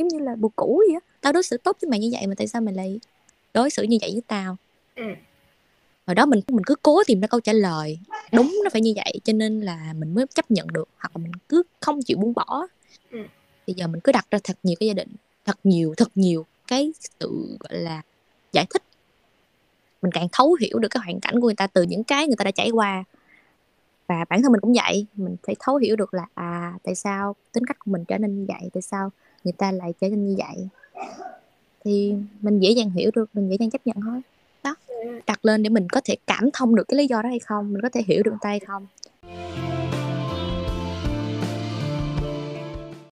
giống như là bồ cũ vậy á. Tao đối xử tốt với mày như vậy mà tại sao mày lại đối xử như vậy với tao? Ừ. hồi đó mình mình cứ cố tìm ra câu trả lời. Đúng nó phải như vậy cho nên là mình mới chấp nhận được hoặc là mình cứ không chịu buông bỏ. Ừ. bây giờ mình cứ đặt ra thật nhiều cái gia đình thật nhiều thật nhiều cái sự gọi là giải thích. Mình càng thấu hiểu được cái hoàn cảnh của người ta từ những cái người ta đã trải qua. Và bản thân mình cũng vậy mình phải thấu hiểu được là à tại sao tính cách của mình trở nên như vậy tại sao người ta lại trở nên như vậy? Thì mình dễ dàng hiểu được mình dễ dàng chấp nhận thôi. Đó đặt lên để mình có thể cảm thông được cái lý do đó hay không mình có thể hiểu được người ta hay không